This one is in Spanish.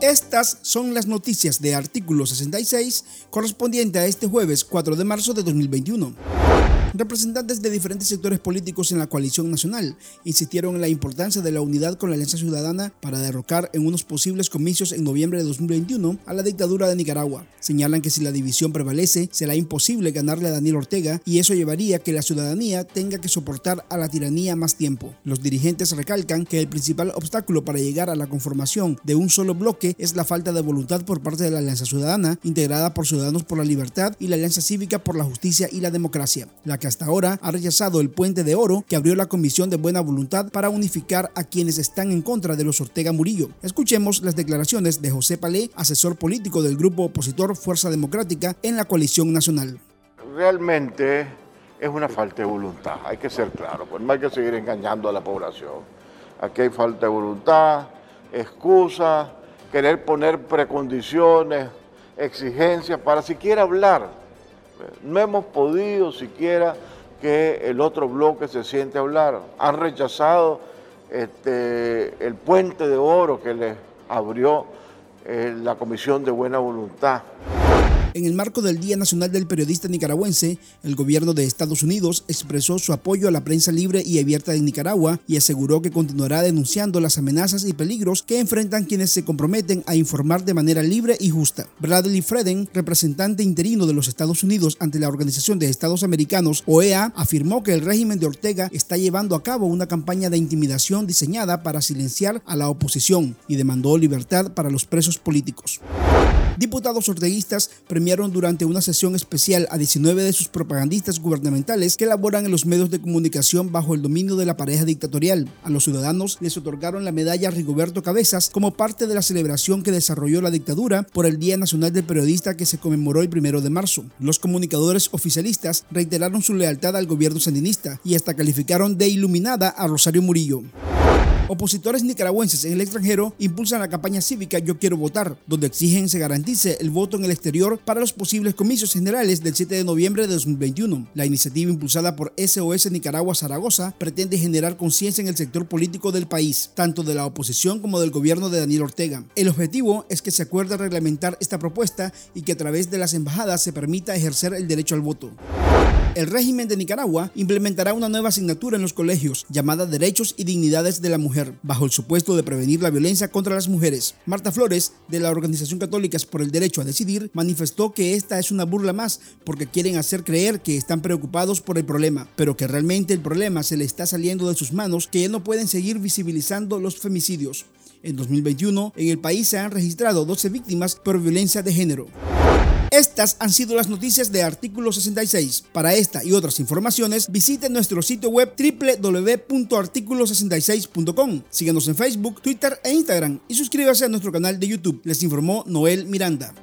Estas son las noticias de artículo 66 correspondiente a este jueves 4 de marzo de 2021. Representantes de diferentes sectores políticos en la coalición nacional insistieron en la importancia de la unidad con la Alianza Ciudadana para derrocar en unos posibles comicios en noviembre de 2021 a la dictadura de Nicaragua. Señalan que si la división prevalece, será imposible ganarle a Daniel Ortega y eso llevaría a que la ciudadanía tenga que soportar a la tiranía más tiempo. Los dirigentes recalcan que el principal obstáculo para llegar a la conformación de un solo bloque es la falta de voluntad por parte de la Alianza Ciudadana, integrada por Ciudadanos por la Libertad y la Alianza Cívica por la Justicia y la Democracia, la hasta ahora ha rechazado el puente de oro que abrió la Comisión de Buena Voluntad para unificar a quienes están en contra de los Ortega Murillo. Escuchemos las declaraciones de José Palé, asesor político del grupo opositor Fuerza Democrática en la coalición nacional. Realmente es una falta de voluntad, hay que ser claro, pues no hay que seguir engañando a la población. Aquí hay falta de voluntad, excusa, querer poner precondiciones, exigencias para siquiera hablar no hemos podido siquiera que el otro bloque se siente a hablar. Han rechazado este, el puente de oro que les abrió eh, la Comisión de Buena Voluntad. En el marco del Día Nacional del Periodista Nicaragüense, el gobierno de Estados Unidos expresó su apoyo a la prensa libre y abierta de Nicaragua y aseguró que continuará denunciando las amenazas y peligros que enfrentan quienes se comprometen a informar de manera libre y justa. Bradley Freden, representante interino de los Estados Unidos ante la Organización de Estados Americanos, OEA, afirmó que el régimen de Ortega está llevando a cabo una campaña de intimidación diseñada para silenciar a la oposición y demandó libertad para los presos políticos. Diputados orteguistas premiaron durante una sesión especial a 19 de sus propagandistas gubernamentales que laboran en los medios de comunicación bajo el dominio de la pareja dictatorial. A los ciudadanos les otorgaron la medalla Rigoberto Cabezas como parte de la celebración que desarrolló la dictadura por el Día Nacional del Periodista que se conmemoró el primero de marzo. Los comunicadores oficialistas reiteraron su lealtad al gobierno sandinista y hasta calificaron de iluminada a Rosario Murillo. Opositores nicaragüenses en el extranjero impulsan la campaña cívica Yo Quiero Votar, donde exigen se garantice el voto en el exterior para los posibles comicios generales del 7 de noviembre de 2021. La iniciativa impulsada por SOS Nicaragua Zaragoza pretende generar conciencia en el sector político del país, tanto de la oposición como del gobierno de Daniel Ortega. El objetivo es que se acuerde reglamentar esta propuesta y que a través de las embajadas se permita ejercer el derecho al voto el régimen de Nicaragua implementará una nueva asignatura en los colegios llamada Derechos y Dignidades de la Mujer, bajo el supuesto de prevenir la violencia contra las mujeres. Marta Flores, de la Organización Católicas por el Derecho a Decidir, manifestó que esta es una burla más porque quieren hacer creer que están preocupados por el problema, pero que realmente el problema se le está saliendo de sus manos, que ya no pueden seguir visibilizando los femicidios. En 2021, en el país se han registrado 12 víctimas por violencia de género. Estas han sido las noticias de Artículo 66. Para esta y otras informaciones, visite nuestro sitio web www.articulo66.com. Síganos en Facebook, Twitter e Instagram y suscríbase a nuestro canal de YouTube. Les informó Noel Miranda.